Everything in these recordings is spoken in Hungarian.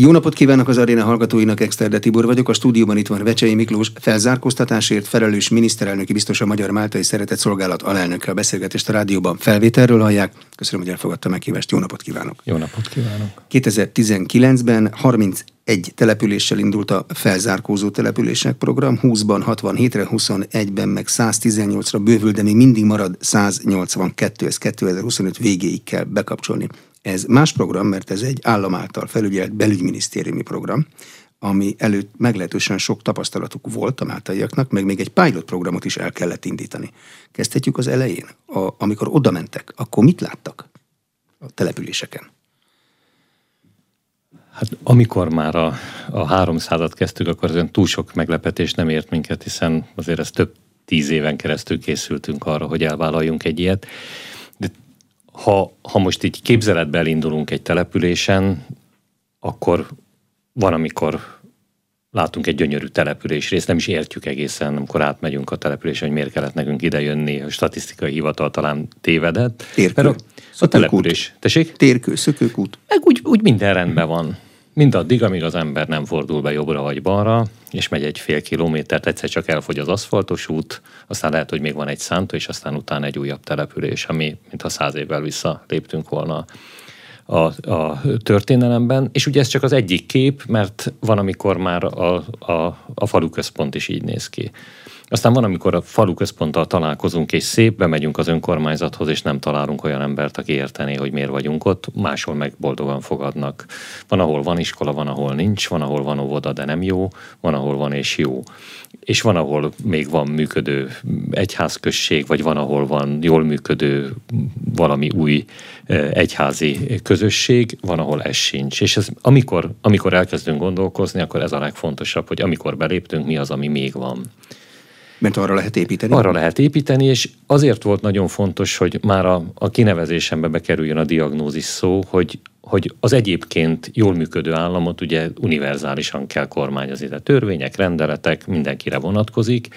Jó napot kívánok az aréna hallgatóinak, Exterde Tibor vagyok, a stúdióban itt van Vecsei Miklós, felzárkóztatásért felelős miniszterelnöki biztos a Magyar Máltai Szeretett Szolgálat alelnöke a beszélgetést a rádióban felvételről hallják. Köszönöm, hogy elfogadta meghívást, jó napot kívánok! Jó napot kívánok! 2019-ben 31 településsel indult a felzárkózó települések program, 20-ban 67-re, 21-ben meg 118-ra bővül, de még mindig marad 182, ez 2025 végéig kell bekapcsolni. Ez más program, mert ez egy állam által felügyelt belügyminisztériumi program, ami előtt meglehetősen sok tapasztalatuk volt a máltaiaknak, meg még egy pilot programot is el kellett indítani. Kezdhetjük az elején. A, amikor oda mentek, akkor mit láttak a településeken? Hát amikor már a, a 300-at kezdtük, akkor azért túl sok meglepetés nem ért minket, hiszen azért ez több tíz éven keresztül készültünk arra, hogy elvállaljunk egy ilyet ha, ha most így képzeletbe elindulunk egy településen, akkor van, amikor látunk egy gyönyörű településrészt, nem is értjük egészen, amikor átmegyünk a településen, hogy miért kellett nekünk idejönni, a statisztikai hivatal talán tévedett. Térkő, a, a település. Tessék? Térkő, szökőkút. Meg úgy, úgy minden rendben van. Mindaddig, amíg az ember nem fordul be jobbra vagy balra, és megy egy fél kilométert, egyszer csak elfogy az aszfaltos út, aztán lehet, hogy még van egy szántó, és aztán utána egy újabb település, ami mintha száz évvel vissza léptünk volna a, a történelemben. És ugye ez csak az egyik kép, mert van, amikor már a, a, a falu központ is így néz ki. Aztán van, amikor a falu központtal találkozunk, és szép, bemegyünk az önkormányzathoz, és nem találunk olyan embert, aki értené, hogy miért vagyunk ott, máshol meg boldogan fogadnak. Van, ahol van iskola, van, ahol nincs, van, ahol van óvoda, de nem jó, van, ahol van és jó. És van, ahol még van működő egyházközség, vagy van, ahol van jól működő valami új egyházi közösség, van, ahol ez sincs. És ez, amikor, amikor elkezdünk gondolkozni, akkor ez a legfontosabb, hogy amikor beléptünk, mi az, ami még van. Mert arra lehet építeni? Arra lehet építeni, és azért volt nagyon fontos, hogy már a, a kinevezésembe bekerüljön a diagnózis szó, hogy, hogy az egyébként jól működő államot ugye univerzálisan kell kormányozni, tehát törvények, rendeletek mindenkire vonatkozik,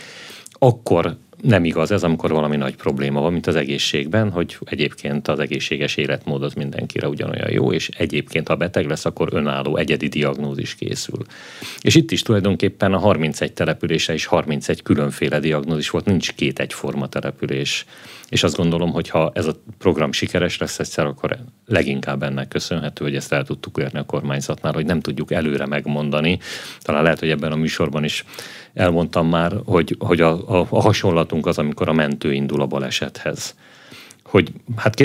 akkor nem igaz ez, amikor valami nagy probléma van, mint az egészségben, hogy egyébként az egészséges életmód az mindenkire ugyanolyan jó, és egyébként, ha beteg lesz, akkor önálló egyedi diagnózis készül. És itt is tulajdonképpen a 31 települése is 31 különféle diagnózis volt, nincs két egyforma település. És azt gondolom, hogy ha ez a program sikeres lesz egyszer, akkor leginkább ennek köszönhető, hogy ezt el tudtuk érni a kormányzatnál, hogy nem tudjuk előre megmondani. Talán lehet, hogy ebben a műsorban is elmondtam már, hogy, hogy a, a, a hasonlatunk az, amikor a mentő indul a balesethez hogy hát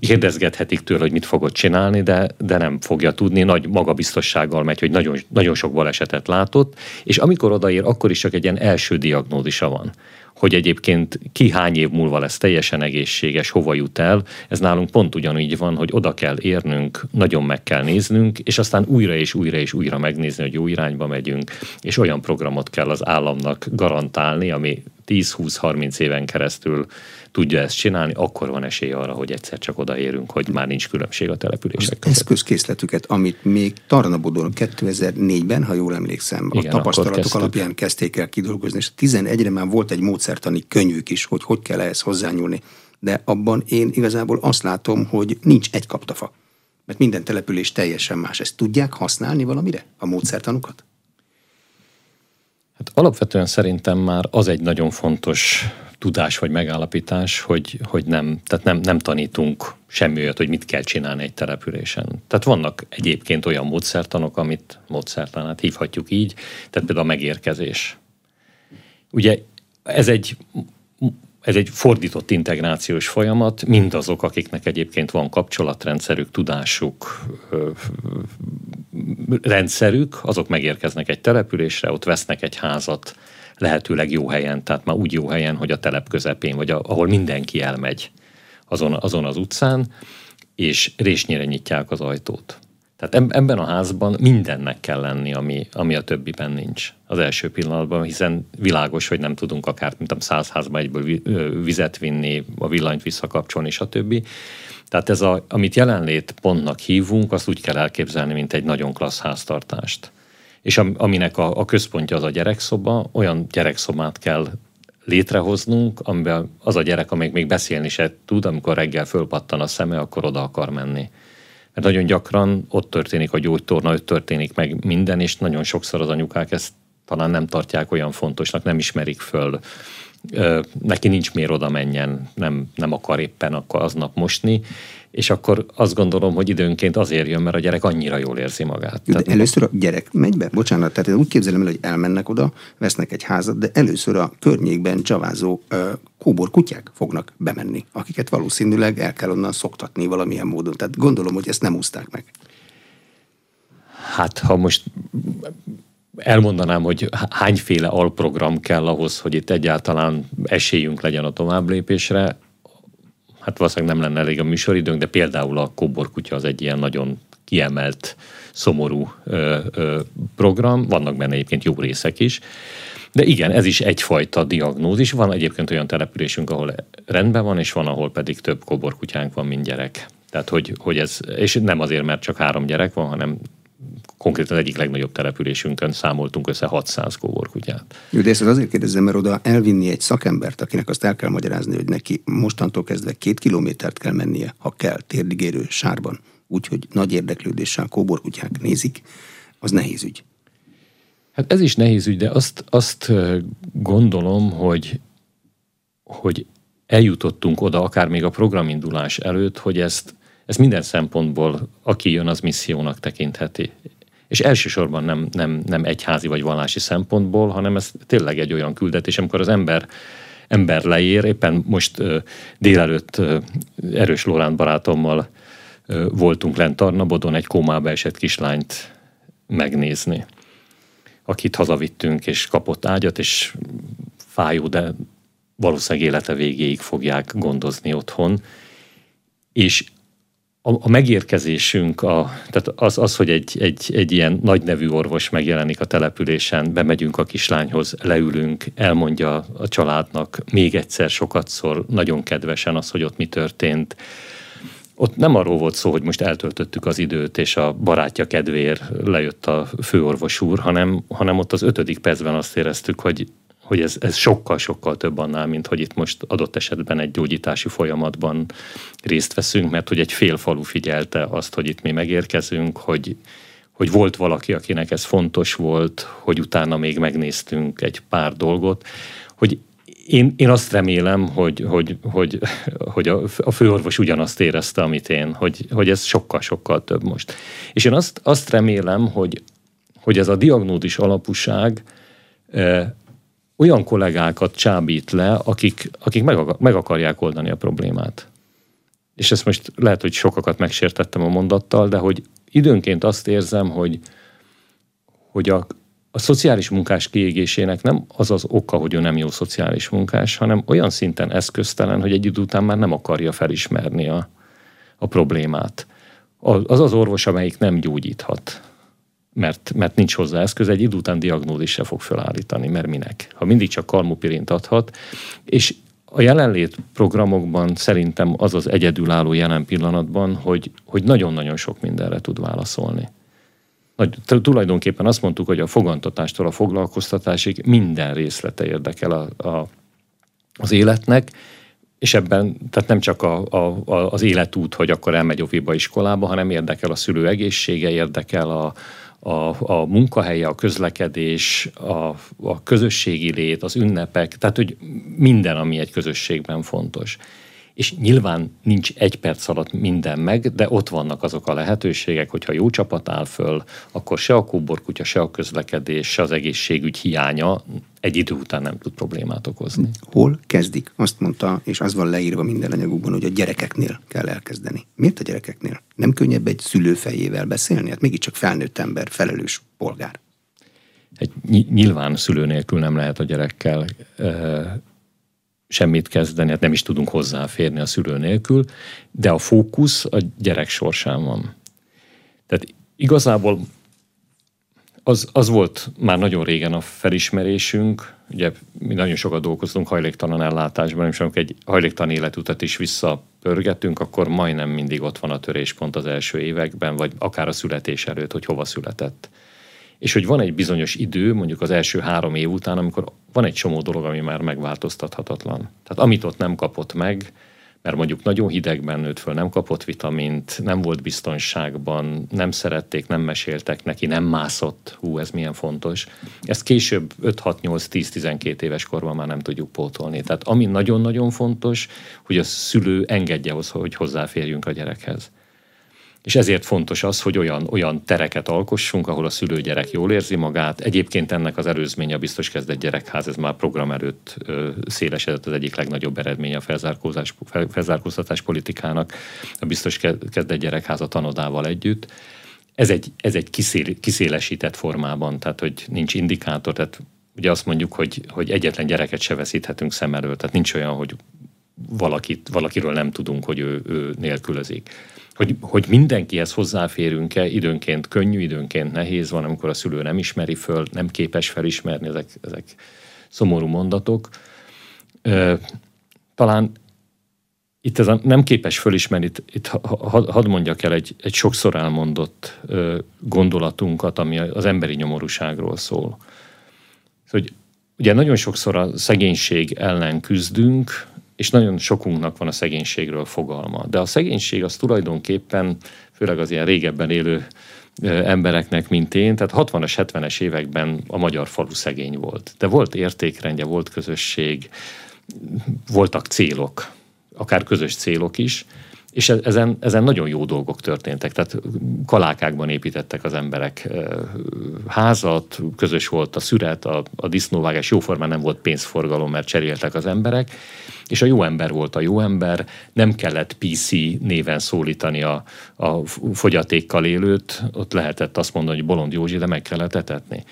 kérdezgethetik tőle, hogy mit fogod csinálni, de, de nem fogja tudni, nagy magabiztossággal megy, hogy nagyon, nagyon sok balesetet látott, és amikor odaér, akkor is csak egy ilyen első diagnózisa van hogy egyébként ki hány év múlva lesz teljesen egészséges, hova jut el, ez nálunk pont ugyanúgy van, hogy oda kell érnünk, nagyon meg kell néznünk, és aztán újra és újra és újra megnézni, hogy jó irányba megyünk, és olyan programot kell az államnak garantálni, ami 10-20-30 éven keresztül tudja ezt csinálni, akkor van esély arra, hogy egyszer csak odaérünk, hogy már nincs különbség a települések között. eszközkészletüket, amit még Tarnabodon 2004-ben, ha jól emlékszem, Igen, a tapasztalatok alapján kezdték el kidolgozni, és 11-re már volt egy módszertani könyvük is, hogy hogy kell ehhez hozzányúlni. De abban én igazából azt látom, hogy nincs egy kaptafa. Mert minden település teljesen más. Ezt tudják használni valamire, a módszertanukat? Hát alapvetően szerintem már az egy nagyon fontos tudás vagy megállapítás, hogy, hogy nem, tehát nem, nem tanítunk semmi olyat, hogy mit kell csinálni egy településen. Tehát vannak egyébként olyan módszertanok, amit módszertanát hívhatjuk így, tehát például a megérkezés. Ugye ez egy ez egy fordított integrációs folyamat, mindazok, akiknek egyébként van kapcsolatrendszerük, tudásuk, rendszerük, azok megérkeznek egy településre, ott vesznek egy házat, lehetőleg jó helyen, tehát már úgy jó helyen, hogy a telep közepén, vagy a, ahol mindenki elmegy azon, azon az utcán, és résnyire nyitják az ajtót. Tehát ebben a házban mindennek kell lenni, ami, ami a többiben nincs az első pillanatban, hiszen világos, hogy nem tudunk akár, mint a száz házba egyből vizet vinni, a villanyt visszakapcsolni, stb. Tehát ez, a, amit jelenlét pontnak hívunk, azt úgy kell elképzelni, mint egy nagyon klassz háztartást és aminek a, a központja az a gyerekszoba, olyan gyerekszobát kell létrehoznunk, amiben az a gyerek, amelyik még beszélni se tud, amikor reggel fölpattan a szeme, akkor oda akar menni. Mert nagyon gyakran ott történik a gyógytorna, ott történik meg minden, és nagyon sokszor az anyukák ezt talán nem tartják olyan fontosnak, nem ismerik föl. Neki nincs miért oda menjen, nem, nem akar éppen akkor aznap mosni, és akkor azt gondolom, hogy időnként azért jön, mert a gyerek annyira jól érzi magát. De először a gyerek megy be, bocsánat, tehát én úgy képzelem el, hogy elmennek oda, vesznek egy házat, de először a környékben csavázó uh, kóbor kutyák fognak bemenni, akiket valószínűleg el kell onnan szoktatni valamilyen módon. Tehát gondolom, hogy ezt nem úszták meg. Hát, ha most elmondanám, hogy hányféle alprogram kell ahhoz, hogy itt egyáltalán esélyünk legyen a továbblépésre, hát valószínűleg nem lenne elég a műsoridőnk, de például a kóborkutya az egy ilyen nagyon kiemelt, szomorú ö, ö, program, vannak benne egyébként jó részek is. De igen, ez is egyfajta diagnózis. Van egyébként olyan településünk, ahol rendben van, és van, ahol pedig több kóborkutyánk van, mint gyerek. Tehát, hogy, hogy ez, és nem azért, mert csak három gyerek van, hanem konkrétan egyik legnagyobb településünkön számoltunk össze 600 kóborkutyát. Jó, de ezt azért kérdezem, mert oda elvinni egy szakembert, akinek azt el kell magyarázni, hogy neki mostantól kezdve két kilométert kell mennie, ha kell, térdigérő sárban, úgyhogy nagy érdeklődéssel kóborkutyák nézik, az nehéz ügy. Hát ez is nehéz ügy, de azt, azt gondolom, hogy, hogy eljutottunk oda, akár még a programindulás előtt, hogy ezt, ezt minden szempontból, aki jön, az missziónak tekintheti és elsősorban nem, nem, nem egyházi vagy vallási szempontból, hanem ez tényleg egy olyan küldetés, amikor az ember ember leér. Éppen most ö, délelőtt ö, Erős Lorán barátommal ö, voltunk lent Tarnabodon egy kómába esett kislányt megnézni, akit hazavittünk, és kapott ágyat, és fájó, de valószínűleg élete végéig fogják gondozni otthon. És a, a megérkezésünk, a, tehát az, az hogy egy, egy, egy ilyen nagy nevű orvos megjelenik a településen, bemegyünk a kislányhoz, leülünk, elmondja a családnak még egyszer, sokatszor, nagyon kedvesen az, hogy ott mi történt. Ott nem arról volt szó, hogy most eltöltöttük az időt, és a barátja kedvéért lejött a főorvos úr, hanem, hanem ott az ötödik percben azt éreztük, hogy hogy ez, ez sokkal-sokkal több annál, mint hogy itt most adott esetben egy gyógyítási folyamatban részt veszünk, mert hogy egy fél falu figyelte azt, hogy itt mi megérkezünk, hogy, hogy volt valaki, akinek ez fontos volt, hogy utána még megnéztünk egy pár dolgot, hogy én, én azt remélem, hogy, hogy, hogy, hogy a, a főorvos ugyanazt érezte, amit én, hogy, hogy ez sokkal-sokkal több most. És én azt, azt remélem, hogy, hogy ez a diagnózis alapúság eh, olyan kollégákat csábít le, akik, akik meg, meg akarják oldani a problémát. És ezt most lehet, hogy sokakat megsértettem a mondattal, de hogy időnként azt érzem, hogy, hogy a, a szociális munkás kiégésének nem az az oka, hogy ő nem jó szociális munkás, hanem olyan szinten eszköztelen, hogy egy idő után már nem akarja felismerni a, a problémát. Az az orvos, amelyik nem gyógyíthat mert, mert nincs hozzá eszköz, egy idő után diagnózis se fog felállítani, mert minek? Ha mindig csak kalmupirint adhat, és a jelenlét programokban szerintem az az egyedülálló jelen pillanatban, hogy, hogy nagyon-nagyon sok mindenre tud válaszolni. Nagy, tulajdonképpen azt mondtuk, hogy a fogantatástól a foglalkoztatásig minden részlete érdekel a, a, az életnek, és ebben tehát nem csak a, a, a, az életút, hogy akkor elmegy oviba iskolába, hanem érdekel a szülő egészsége, érdekel a, a, a munkahelye, a közlekedés, a, a közösségi lét, az ünnepek, tehát hogy minden, ami egy közösségben fontos. És nyilván nincs egy perc alatt minden meg, de ott vannak azok a lehetőségek, hogyha jó csapat áll föl, akkor se a kóborkutya, se a közlekedés, se az egészségügy hiánya egy idő után nem tud problémát okozni. Hol kezdik? Azt mondta, és az van leírva minden anyagukban, hogy a gyerekeknél kell elkezdeni. Miért a gyerekeknél? Nem könnyebb egy szülő fejével beszélni? Hát mégiscsak felnőtt ember, felelős polgár. Egy, nyilván szülő nélkül nem lehet a gyerekkel semmit kezdeni, hát nem is tudunk hozzáférni a szülő nélkül, de a fókusz a gyerek sorsán van. Tehát igazából az, az volt már nagyon régen a felismerésünk, ugye mi nagyon sokat dolgoztunk hajléktalan ellátásban, és amikor egy hajléktalan életutat is visszapörgetünk, akkor majdnem mindig ott van a töréspont az első években, vagy akár a születés előtt, hogy hova született. És hogy van egy bizonyos idő, mondjuk az első három év után, amikor van egy csomó dolog, ami már megváltoztathatatlan. Tehát amit ott nem kapott meg, mert mondjuk nagyon hidegben nőtt föl, nem kapott vitamint, nem volt biztonságban, nem szerették, nem meséltek neki, nem mászott, hú, ez milyen fontos. Ezt később 5-6-8-10-12 éves korban már nem tudjuk pótolni. Tehát ami nagyon-nagyon fontos, hogy a szülő engedje hogy hozzáférjünk a gyerekhez. És ezért fontos az, hogy olyan, olyan tereket alkossunk, ahol a szülőgyerek jól érzi magát. Egyébként ennek az előzménye a biztos kezdett gyerekház, ez már program előtt ö, szélesedett az egyik legnagyobb eredménye a felzárkózás, felzárkóztatás politikának, a biztos kezdett gyerekház a tanodával együtt. Ez egy, ez egy kiszél, kiszélesített formában, tehát hogy nincs indikátor, tehát ugye azt mondjuk, hogy, hogy egyetlen gyereket se veszíthetünk szem elől, tehát nincs olyan, hogy valakit, valakiről nem tudunk, hogy ő, ő nélkülözik hogy, hogy mindenkihez hozzáférünk-e, időnként könnyű, időnként nehéz van, amikor a szülő nem ismeri föl, nem képes felismerni, ezek, ezek szomorú mondatok. Talán itt ez a nem képes fölismerni, itt, itt hadd mondjak el egy, egy sokszor elmondott gondolatunkat, ami az emberi nyomorúságról szól. Hogy ugye nagyon sokszor a szegénység ellen küzdünk, és nagyon sokunknak van a szegénységről fogalma. De a szegénység az tulajdonképpen, főleg az ilyen régebben élő embereknek, mint én, tehát 60-as, 70-es években a magyar falu szegény volt. De volt értékrendje, volt közösség, voltak célok, akár közös célok is, és e-, ezen, ezen nagyon jó dolgok történtek. Tehát kalákákban építettek az emberek házat, közös volt a szüret, a, a disznóvágás, jóformán nem volt pénzforgalom, mert cseréltek az emberek, és a jó ember volt a jó ember, nem kellett PC néven szólítani a, a fogyatékkal élőt, ott lehetett azt mondani, hogy Bolond Józsi, de meg kellett etetni.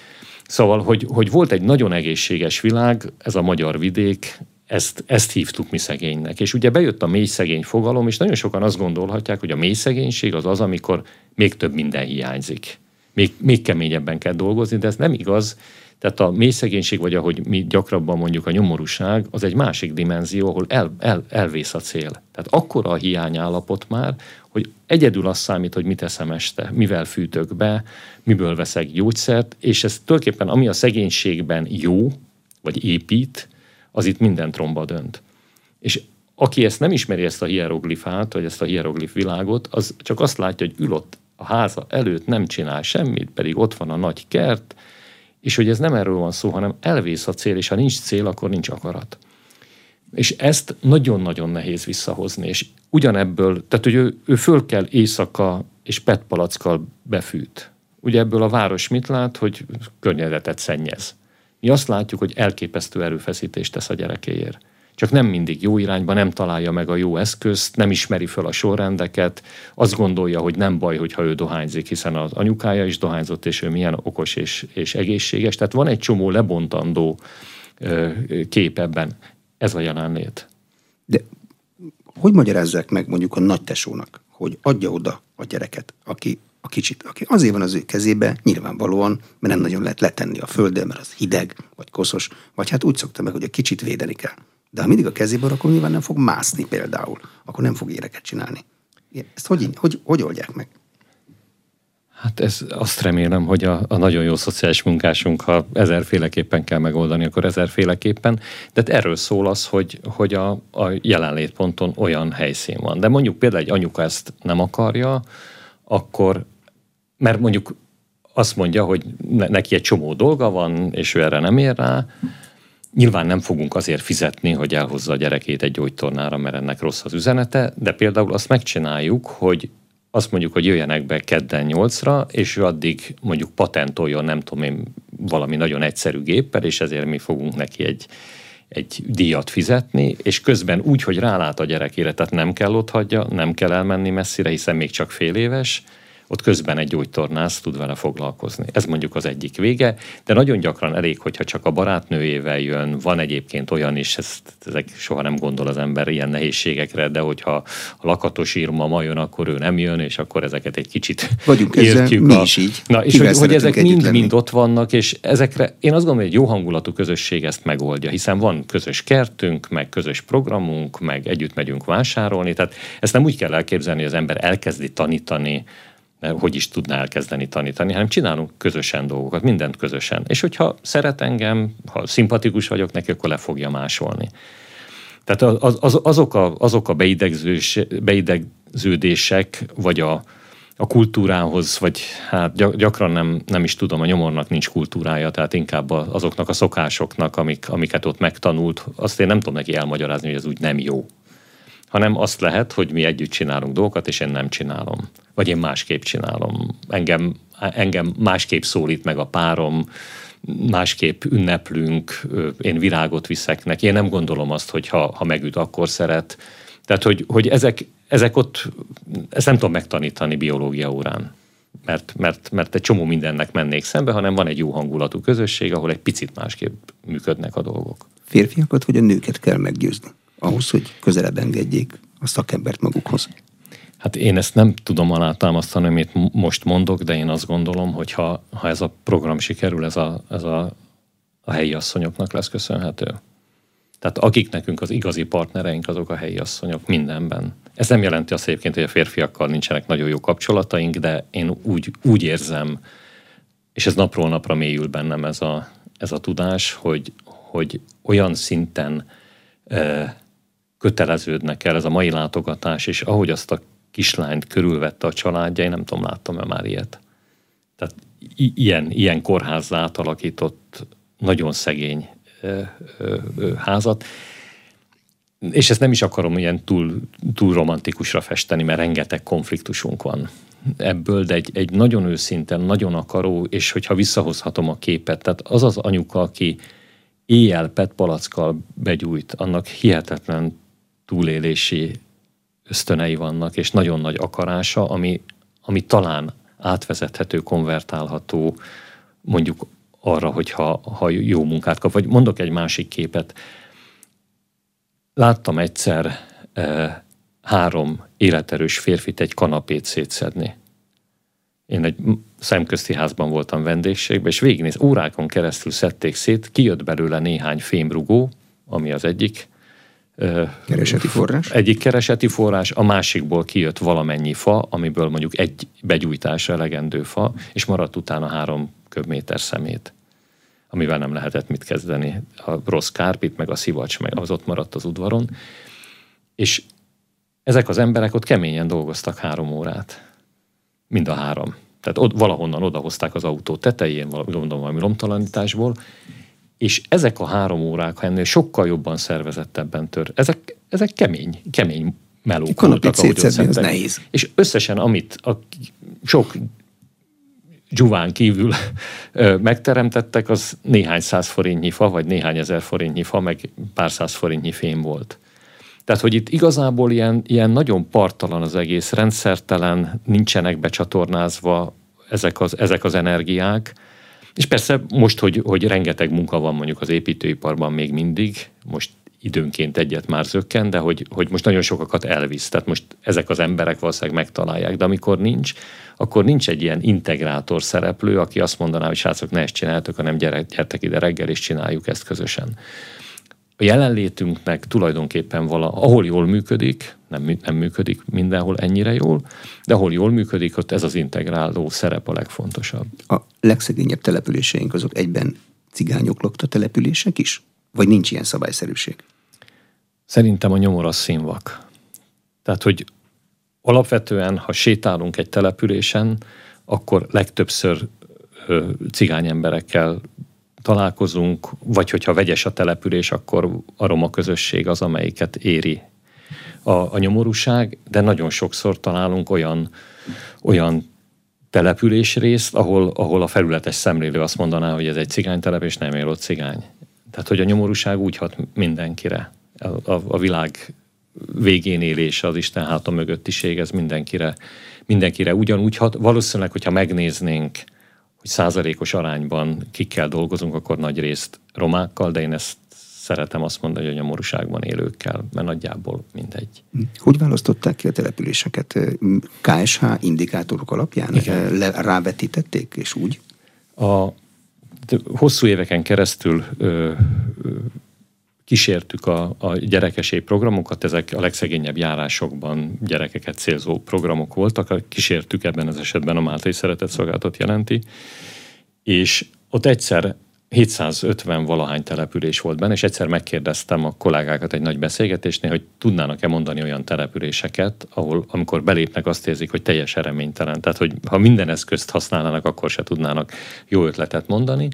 Szóval, hogy, hogy volt egy nagyon egészséges világ, ez a magyar vidék, ezt, ezt hívtuk mi szegénynek. És ugye bejött a mély szegény fogalom, és nagyon sokan azt gondolhatják, hogy a mély szegénység az az, amikor még több minden hiányzik. Még, még keményebben kell dolgozni, de ez nem igaz. Tehát a mély szegénység, vagy ahogy mi gyakrabban mondjuk a nyomorúság, az egy másik dimenzió, ahol el, el, elvész a cél. Tehát akkora a hiányállapot már, hogy egyedül az számít, hogy mit eszem este, mivel fűtök be, miből veszek gyógyszert, és ez tulajdonképpen ami a szegénységben jó, vagy épít, az itt minden tromba dönt. És aki ezt nem ismeri, ezt a hieroglifát, vagy ezt a hieroglif világot, az csak azt látja, hogy ül ott a háza előtt, nem csinál semmit, pedig ott van a nagy kert, és hogy ez nem erről van szó, hanem elvész a cél, és ha nincs cél, akkor nincs akarat. És ezt nagyon-nagyon nehéz visszahozni, és ugyanebből, tehát hogy ő, ő föl kell éjszaka és petpalackkal befűt. Ugye ebből a város mit lát, hogy környezetet szennyez. Mi azt látjuk, hogy elképesztő erőfeszítést tesz a gyerekéért. Csak nem mindig jó irányba, nem találja meg a jó eszközt, nem ismeri fel a sorrendeket, azt gondolja, hogy nem baj, hogyha ő dohányzik, hiszen az anyukája is dohányzott, és ő milyen okos és, és egészséges. Tehát van egy csomó lebontandó ö, kép ebben. Ez a jelenlét. De hogy magyarázzák meg mondjuk a nagytesónak, hogy adja oda a gyereket, aki a kicsit, aki azért van az ő kezébe, nyilvánvalóan, mert nem nagyon lehet letenni a földön, mert az hideg, vagy koszos, vagy hát úgy szokta meg, hogy a kicsit védeni kell. De ha mindig a kezébe akkor nyilván nem fog mászni például, akkor nem fog éreket csinálni. Ezt hogy, hogy, hogy oldják meg? Hát ez azt remélem, hogy a, a nagyon jó szociális munkásunk, ha ezerféleképpen kell megoldani, akkor ezerféleképpen. De hát erről szól az, hogy, hogy a, a jelenlétponton olyan helyszín van. De mondjuk például egy anyuka ezt nem akarja, akkor mert mondjuk azt mondja, hogy neki egy csomó dolga van, és ő erre nem ér rá, Nyilván nem fogunk azért fizetni, hogy elhozza a gyerekét egy gyógytornára, mert ennek rossz az üzenete, de például azt megcsináljuk, hogy azt mondjuk, hogy jöjjenek be kedden nyolcra, és ő addig mondjuk patentoljon, nem tudom én, valami nagyon egyszerű géppel, és ezért mi fogunk neki egy, egy díjat fizetni, és közben úgy, hogy rálát a gyerekére, tehát nem kell ott hagyja, nem kell elmenni messzire, hiszen még csak fél éves, ott közben egy gyógytornász tud vele foglalkozni. Ez mondjuk az egyik vége, de nagyon gyakran elég, hogyha csak a barátnőjével jön, van egyébként olyan is, ezt, ezek soha nem gondol az ember ilyen nehézségekre, de hogyha a lakatos írma ma jön, akkor ő nem jön, és akkor ezeket egy kicsit Vagyunk értjük. Ezzel, a... is így. Na, és hogy, hogy ezek mind-mind ott vannak, és ezekre én azt gondolom, hogy egy jó hangulatú közösség ezt megoldja, hiszen van közös kertünk, meg közös programunk, meg együtt megyünk vásárolni, tehát ezt nem úgy kell elképzelni, hogy az ember elkezdi tanítani, hogy is tudná elkezdeni tanítani, hanem csinálunk közösen dolgokat, mindent közösen. És hogyha szeret engem, ha szimpatikus vagyok neki, akkor le fogja másolni. Tehát az, az, azok, a, azok a beidegződések, vagy a, a kultúrához, vagy hát gyakran nem, nem is tudom, a nyomornak nincs kultúrája, tehát inkább azoknak a szokásoknak, amik, amiket ott megtanult, azt én nem tudom neki elmagyarázni, hogy ez úgy nem jó. Hanem azt lehet, hogy mi együtt csinálunk dolgokat, és én nem csinálom. Vagy én másképp csinálom. Engem, engem másképp szólít meg a párom, másképp ünneplünk, én virágot viszek neki. Én nem gondolom azt, hogy ha, ha megüt, akkor szeret. Tehát, hogy, hogy ezek, ezek ott, ezt nem tudom megtanítani biológia órán, mert, mert, mert egy csomó mindennek mennék szembe, hanem van egy jó hangulatú közösség, ahol egy picit másképp működnek a dolgok. Férfiakat vagy a nőket kell meggyőzni ahhoz, hogy közelebb engedjék a szakembert magukhoz? Hát én ezt nem tudom alátámasztani, amit most mondok, de én azt gondolom, hogy ha, ha ez a program sikerül, ez, a, ez a, a helyi asszonyoknak lesz köszönhető. Tehát akik nekünk az igazi partnereink, azok a helyi asszonyok mindenben. Ez nem jelenti azt egyébként, hogy a férfiakkal nincsenek nagyon jó kapcsolataink, de én úgy, úgy érzem, és ez napról napra mélyül bennem ez a, ez a tudás, hogy, hogy olyan szinten e, köteleződnek el ez a mai látogatás, és ahogy azt a kislányt körülvette a családja, én nem tudom, láttam-e már ilyet. Tehát ilyen, ilyen kórházzá átalakított, nagyon szegény ö, ö, ö, házat. És ezt nem is akarom ilyen túl, túl romantikusra festeni, mert rengeteg konfliktusunk van ebből, de egy, egy nagyon őszinte, nagyon akaró, és hogyha visszahozhatom a képet, tehát az az anyuka, aki éjjel PET palackkal begyújt, annak hihetetlen túlélési ösztönei vannak, és nagyon nagy akarása, ami, ami talán átvezethető, konvertálható mondjuk arra, hogyha ha jó munkát kap. Vagy mondok egy másik képet. Láttam egyszer e, három életerős férfit egy kanapét szétszedni. Én egy szemközti házban voltam vendégségben, és végignéz, órákon keresztül szedték szét, kijött belőle néhány fémrugó, ami az egyik Kereseti forrás? Egyik kereseti forrás, a másikból kijött valamennyi fa, amiből mondjuk egy begyújtásra elegendő fa, és maradt utána három köbméter szemét amivel nem lehetett mit kezdeni. A rossz kárpit, meg a szivacs, meg az ott maradt az udvaron. És ezek az emberek ott keményen dolgoztak három órát. Mind a három. Tehát ott valahonnan odahozták az autó tetején, gondolom valami lomtalanításból, és ezek a három órák, ha ennél sokkal jobban szervezettebben tör, ezek, ezek kemény, kemény melók voltak, ahogy az nehéz. És összesen, amit a sok dzsuván kívül megteremtettek, az néhány száz forintnyi fa, vagy néhány ezer forintnyi fa, meg pár száz forintnyi fém volt. Tehát, hogy itt igazából ilyen, ilyen nagyon partalan az egész, rendszertelen, nincsenek becsatornázva ezek az, ezek az energiák, és persze most, hogy, hogy rengeteg munka van mondjuk az építőiparban még mindig, most időnként egyet már zökken, de hogy, hogy most nagyon sokakat elvisz. Tehát most ezek az emberek valószínűleg megtalálják, de amikor nincs, akkor nincs egy ilyen integrátor szereplő, aki azt mondaná, hogy srácok, ne ezt csináltok, hanem gyertek ide reggel, és csináljuk ezt közösen a jelenlétünknek tulajdonképpen vala, ahol jól működik, nem, nem működik mindenhol ennyire jól, de ahol jól működik, ott ez az integráló szerep a legfontosabb. A legszegényebb településeink azok egyben cigányok lakta települések is? Vagy nincs ilyen szabályszerűség? Szerintem a nyomor az színvak. Tehát, hogy alapvetően, ha sétálunk egy településen, akkor legtöbbször cigány emberekkel találkozunk, vagy hogyha vegyes a település, akkor a roma közösség az, amelyiket éri a, a nyomorúság, de nagyon sokszor találunk olyan, olyan településrészt, ahol, ahol a felületes szemlélő azt mondaná, hogy ez egy cigánytelep, és nem él ott cigány. Tehát, hogy a nyomorúság úgy hat mindenkire. A, a, a világ végén élés, az Isten háta mögöttiség, ez mindenkire, mindenkire ugyanúgy hat. Valószínűleg, hogyha megnéznénk hogy százalékos arányban kikkel dolgozunk, akkor nagy részt romákkal, de én ezt szeretem azt mondani, hogy a nyomorúságban élőkkel, mert nagyjából mindegy. Hogy választották ki a településeket? KSH indikátorok alapján Igen. Le, rávetítették, és úgy? A hosszú éveken keresztül ö, ö, kísértük a, a gyerekesé programokat, ezek a legszegényebb járásokban gyerekeket célzó programok voltak, kísértük ebben az esetben a Máltai Szeretett Szolgáltat jelenti, és ott egyszer 750 valahány település volt benne, és egyszer megkérdeztem a kollégákat egy nagy beszélgetésnél, hogy tudnának-e mondani olyan településeket, ahol amikor belépnek azt érzik, hogy teljes reménytelen. Tehát, hogy ha minden eszközt használnának, akkor se tudnának jó ötletet mondani.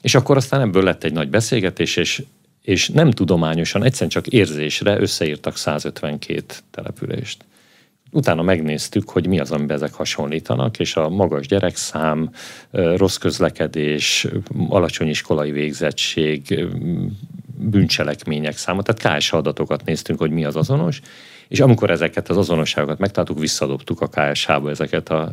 És akkor aztán ebből lett egy nagy beszélgetés, és, és nem tudományosan, egyszerűen csak érzésre összeírtak 152 települést. Utána megnéztük, hogy mi az, amiben ezek hasonlítanak, és a magas gyerekszám, rossz közlekedés, alacsony iskolai végzettség, bűncselekmények száma, tehát KSH adatokat néztünk, hogy mi az azonos, és amikor ezeket az azonosságokat megtaláltuk, visszadobtuk a KSH-ba ezeket a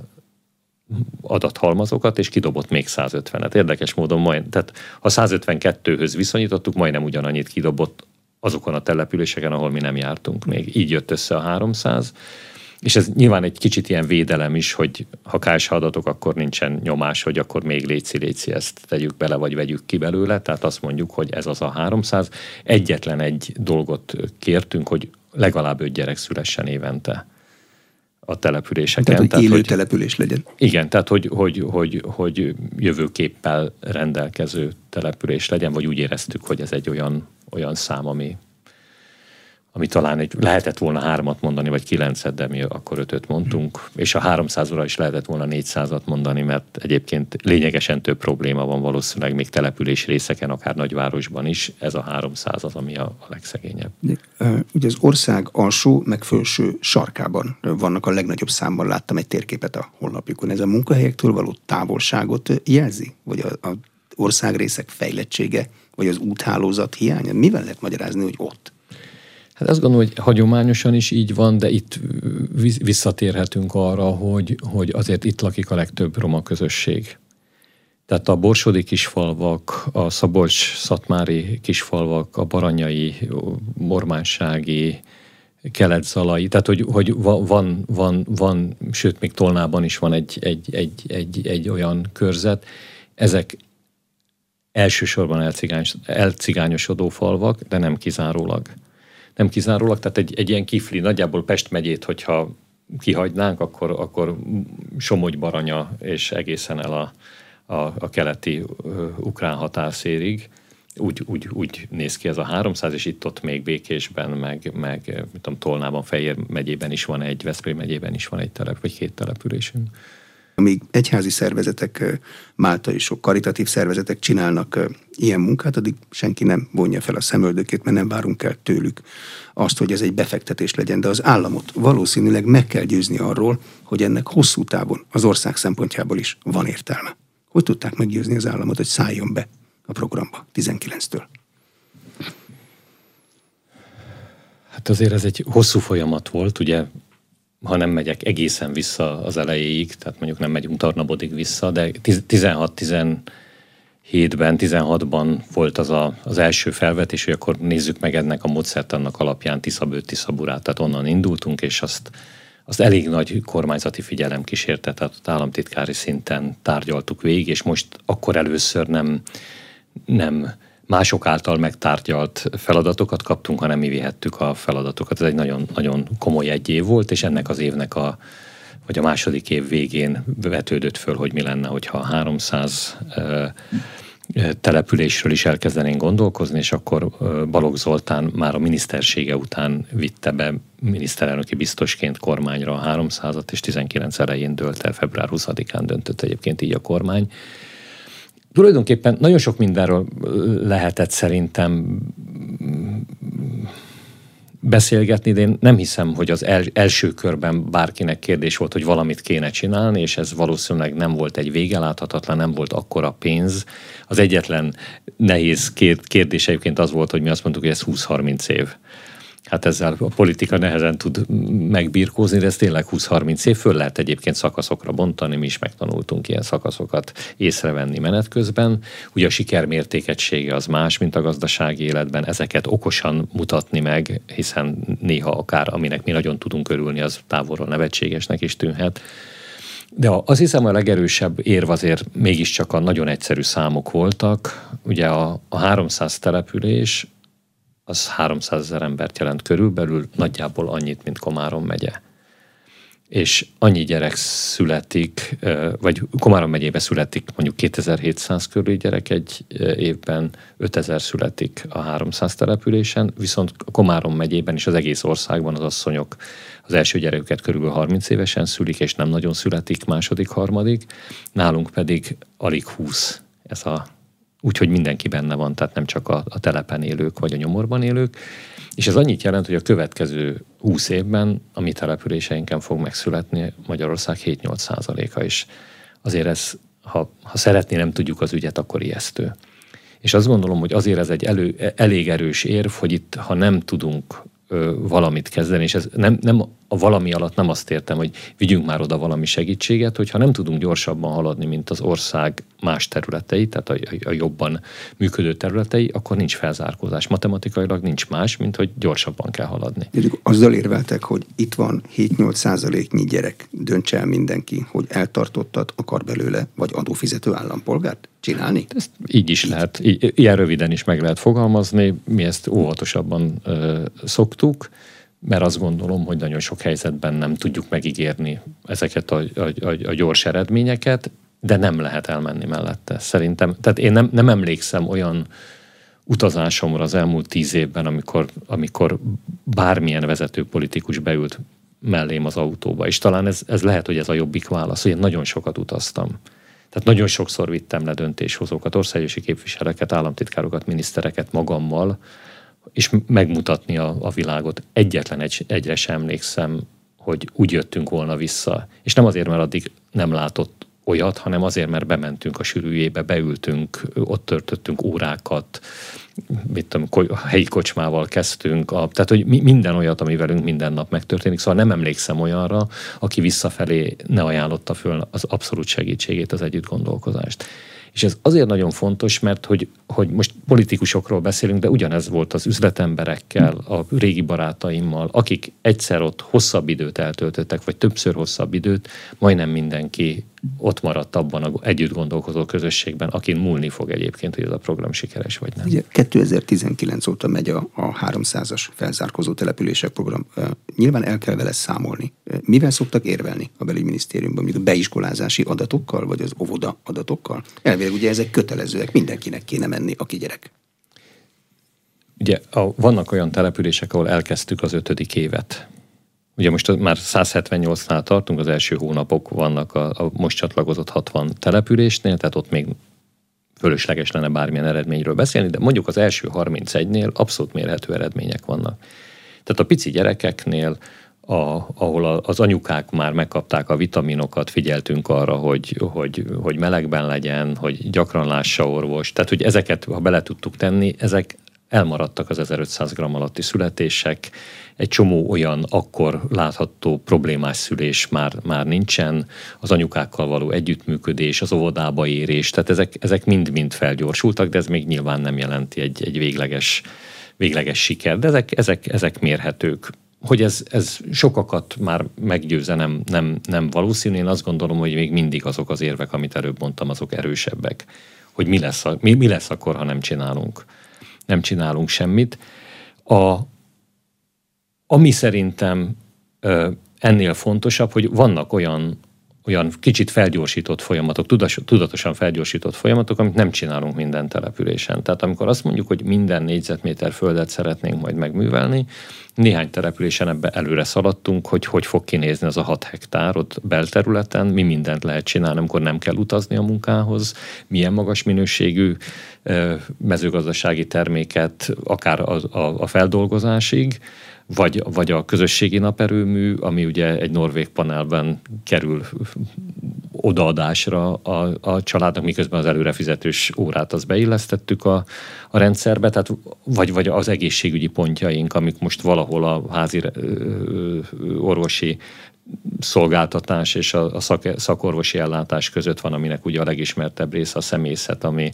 adathalmazokat, és kidobott még 150-et. Érdekes módon majd, tehát ha 152-höz viszonyítottuk, majdnem ugyanannyit kidobott azokon a településeken, ahol mi nem jártunk még. Így jött össze a 300. És ez nyilván egy kicsit ilyen védelem is, hogy ha KSH adatok, akkor nincsen nyomás, hogy akkor még léci, léci ezt tegyük bele, vagy vegyük ki belőle. Tehát azt mondjuk, hogy ez az a 300. Egyetlen egy dolgot kértünk, hogy legalább öt gyerek szülessen évente a településeken. Tehát, hogy tehát, élő hogy, település legyen. Igen, tehát hogy, hogy, hogy, hogy jövőképpel rendelkező település legyen, vagy úgy éreztük, hogy ez egy olyan, olyan szám, ami, ami talán egy, lehetett volna hármat mondani, vagy kilencet, de mi akkor ötöt mondtunk, és a 300-ra is lehetett volna 400-at mondani, mert egyébként lényegesen több probléma van valószínűleg még település részeken, akár nagyvárosban is, ez a 300 az, ami a, a legszegényebb. Ugye az ország alsó, meg felső sarkában vannak a legnagyobb számban, láttam egy térképet a honlapjukon. Ez a munkahelyektől való távolságot jelzi? Vagy a, a országrészek fejlettsége, vagy az úthálózat hiánya? Mivel lehet magyarázni, hogy ott? Hát azt gondolom, hogy hagyományosan is így van, de itt visszatérhetünk arra, hogy, hogy azért itt lakik a legtöbb roma közösség. Tehát a borsodi kisfalvak, a Szabolcs-Szatmári kisfalvak, a baranyai, mormánsági, kelet-zalai, tehát hogy, hogy van, van, van, sőt még Tolnában is van egy, egy, egy, egy, egy olyan körzet, ezek elsősorban elcigányosodó falvak, de nem kizárólag nem kizárólag, tehát egy, egy ilyen kifli, nagyjából Pest megyét, hogyha kihagynánk, akkor, akkor Somogy Baranya és egészen el a, a, a keleti uh, ukrán határszérig. Úgy, úgy, úgy néz ki ez a 300, és itt-ott még Békésben, meg, meg mit tudom, Tolnában, Fejér megyében is van egy, Veszprém megyében is van egy telep, vagy két településünk. Amíg egyházi szervezetek, máltai sok karitatív szervezetek csinálnak ilyen munkát, addig senki nem vonja fel a szemöldökét, mert nem várunk el tőlük azt, hogy ez egy befektetés legyen. De az államot valószínűleg meg kell győzni arról, hogy ennek hosszú távon az ország szempontjából is van értelme. Hogy tudták meggyőzni az államot, hogy szálljon be a programba 19-től? Hát azért ez egy hosszú folyamat volt, ugye ha nem megyek egészen vissza az elejéig, tehát mondjuk nem megyünk Tarnabodig vissza, de 16-17-ben, 16-ban volt az a, az első felvetés, hogy akkor nézzük meg ennek a módszertannak alapján Tiszabőt, Tiszaburát, tehát onnan indultunk, és azt, azt elég nagy kormányzati figyelem kísérte, tehát ott államtitkári szinten tárgyaltuk végig, és most akkor először nem, nem mások által megtárgyalt feladatokat kaptunk, hanem mi vihettük a feladatokat. Ez egy nagyon, nagyon komoly egy év volt, és ennek az évnek a vagy a második év végén vetődött föl, hogy mi lenne, hogyha 300 településről is elkezdenénk gondolkozni, és akkor Balogh Zoltán már a minisztersége után vitte be miniszterelnöki biztosként kormányra a 300-at, és 19 elején dölt el, február 20-án döntött egyébként így a kormány tulajdonképpen nagyon sok mindenről lehetett szerintem beszélgetni, de én nem hiszem, hogy az el, első körben bárkinek kérdés volt, hogy valamit kéne csinálni, és ez valószínűleg nem volt egy végeláthatatlan, nem volt akkora pénz. Az egyetlen nehéz kérdés egyébként az volt, hogy mi azt mondtuk, hogy ez 20-30 év hát ezzel a politika nehezen tud megbirkózni, de ez tényleg 20-30 év, föl lehet egyébként szakaszokra bontani, mi is megtanultunk ilyen szakaszokat észrevenni menet közben. Ugye a sikermértékegysége az más, mint a gazdasági életben, ezeket okosan mutatni meg, hiszen néha akár aminek mi nagyon tudunk örülni, az távolról nevetségesnek is tűnhet. De azt hiszem a legerősebb érv azért mégiscsak a nagyon egyszerű számok voltak. Ugye a, a 300 település az 300 ezer embert jelent körülbelül, nagyjából annyit, mint Komárom megye. és annyi gyerek születik, vagy Komárom megyében születik mondjuk 2700 körül gyerek egy évben, 5000 születik a 300 településen, viszont Komárom megyében és az egész országban az asszonyok az első gyereküket körülbelül 30 évesen szülik, és nem nagyon születik második, harmadik, nálunk pedig alig 20 ez a úgyhogy mindenki benne van, tehát nem csak a, a telepen élők vagy a nyomorban élők. És ez annyit jelent, hogy a következő 20 évben a mi településeinken fog megszületni Magyarország 7-8 százaléka is. Azért ez, ha, ha szeretné, nem tudjuk az ügyet, akkor ijesztő. És azt gondolom, hogy azért ez egy elő, elég erős érv, hogy itt, ha nem tudunk ö, valamit kezdeni, és ez nem, nem a valami alatt nem azt értem, hogy vigyünk már oda valami segítséget, hogyha nem tudunk gyorsabban haladni, mint az ország más területei, tehát a, a jobban működő területei, akkor nincs felzárkózás. Matematikailag nincs más, mint hogy gyorsabban kell haladni. Azzal érveltek, hogy itt van 7-8 százaléknyi gyerek, dönts el mindenki, hogy eltartottat akar belőle, vagy adófizető állampolgárt csinálni? Ezt így is így. lehet, ilyen röviden is meg lehet fogalmazni, mi ezt óvatosabban ö, szoktuk mert azt gondolom, hogy nagyon sok helyzetben nem tudjuk megígérni ezeket a, a, a, a gyors eredményeket, de nem lehet elmenni mellette. Szerintem, tehát én nem, nem emlékszem olyan utazásomra az elmúlt tíz évben, amikor, amikor bármilyen vezető politikus beült mellém az autóba, és talán ez, ez lehet, hogy ez a jobbik válasz, hogy én nagyon sokat utaztam. Tehát nagyon sokszor vittem le döntéshozókat, országgyűlési képviselőket, államtitkárokat, minisztereket magammal, és megmutatni a, a világot. Egyetlen egy, egyre sem emlékszem, hogy úgy jöttünk volna vissza. És nem azért, mert addig nem látott olyat, hanem azért, mert bementünk a sűrűjébe, beültünk, ott törtöttünk órákat, mit tudom, helyi kocsmával kezdtünk, a, tehát hogy minden olyat, ami velünk minden nap megtörténik, szóval nem emlékszem olyanra, aki visszafelé ne ajánlotta föl az abszolút segítségét, az együtt gondolkozást. És ez azért nagyon fontos, mert hogy, hogy most politikusokról beszélünk, de ugyanez volt az üzletemberekkel, a régi barátaimmal, akik egyszer ott hosszabb időt eltöltöttek, vagy többször hosszabb időt, majdnem mindenki ott maradt abban a együtt gondolkozó közösségben, akin múlni fog egyébként, hogy ez a program sikeres vagy nem. Ugye 2019 óta megy a, a 300-as felzárkozó települések program. Nyilván el kell vele számolni. Mivel szoktak érvelni a belügyminisztériumban? Mondjuk a beiskolázási adatokkal, vagy az óvoda adatokkal? Elvileg ugye ezek kötelezőek, mindenkinek kéne menni, aki gyerek. Ugye a, vannak olyan települések, ahol elkezdtük az ötödik évet Ugye most már 178-nál tartunk, az első hónapok vannak a, a most csatlakozott 60 településnél, tehát ott még fölösleges lenne bármilyen eredményről beszélni, de mondjuk az első 31-nél abszolút mérhető eredmények vannak. Tehát a pici gyerekeknél, a, ahol a, az anyukák már megkapták a vitaminokat, figyeltünk arra, hogy, hogy, hogy melegben legyen, hogy gyakran lássa orvos. Tehát, hogy ezeket, ha bele tudtuk tenni, ezek elmaradtak az 1500 g alatti születések, egy csomó olyan akkor látható problémás szülés már, már nincsen, az anyukákkal való együttműködés, az óvodába érés, tehát ezek, ezek mind-mind felgyorsultak, de ez még nyilván nem jelenti egy, egy végleges, végleges siker, de ezek, ezek, ezek mérhetők. Hogy ez, ez sokakat már meggyőze, nem, nem, nem valószínű. Én azt gondolom, hogy még mindig azok az érvek, amit előbb mondtam, azok erősebbek. Hogy mi lesz, mi, mi lesz akkor, ha nem csinálunk, nem csinálunk semmit. A, ami szerintem ennél fontosabb, hogy vannak olyan, olyan kicsit felgyorsított folyamatok, tudatosan felgyorsított folyamatok, amit nem csinálunk minden településen. Tehát amikor azt mondjuk, hogy minden négyzetméter földet szeretnénk majd megművelni, néhány településen ebbe előre szaladtunk, hogy hogy fog kinézni az a 6 hektár ott belterületen, mi mindent lehet csinálni, amikor nem kell utazni a munkához, milyen magas minőségű mezőgazdasági terméket, akár a, a, a feldolgozásig, vagy, vagy a közösségi naperőmű, ami ugye egy norvég panelben kerül odaadásra a, a családnak, miközben az előrefizetős órát az beillesztettük a, a rendszerbe, tehát vagy, vagy az egészségügyi pontjaink, amik most valahol a házi orvosi szolgáltatás és a, a szak, szakorvosi ellátás között van, aminek ugye a legismertebb része a személyzet, ami,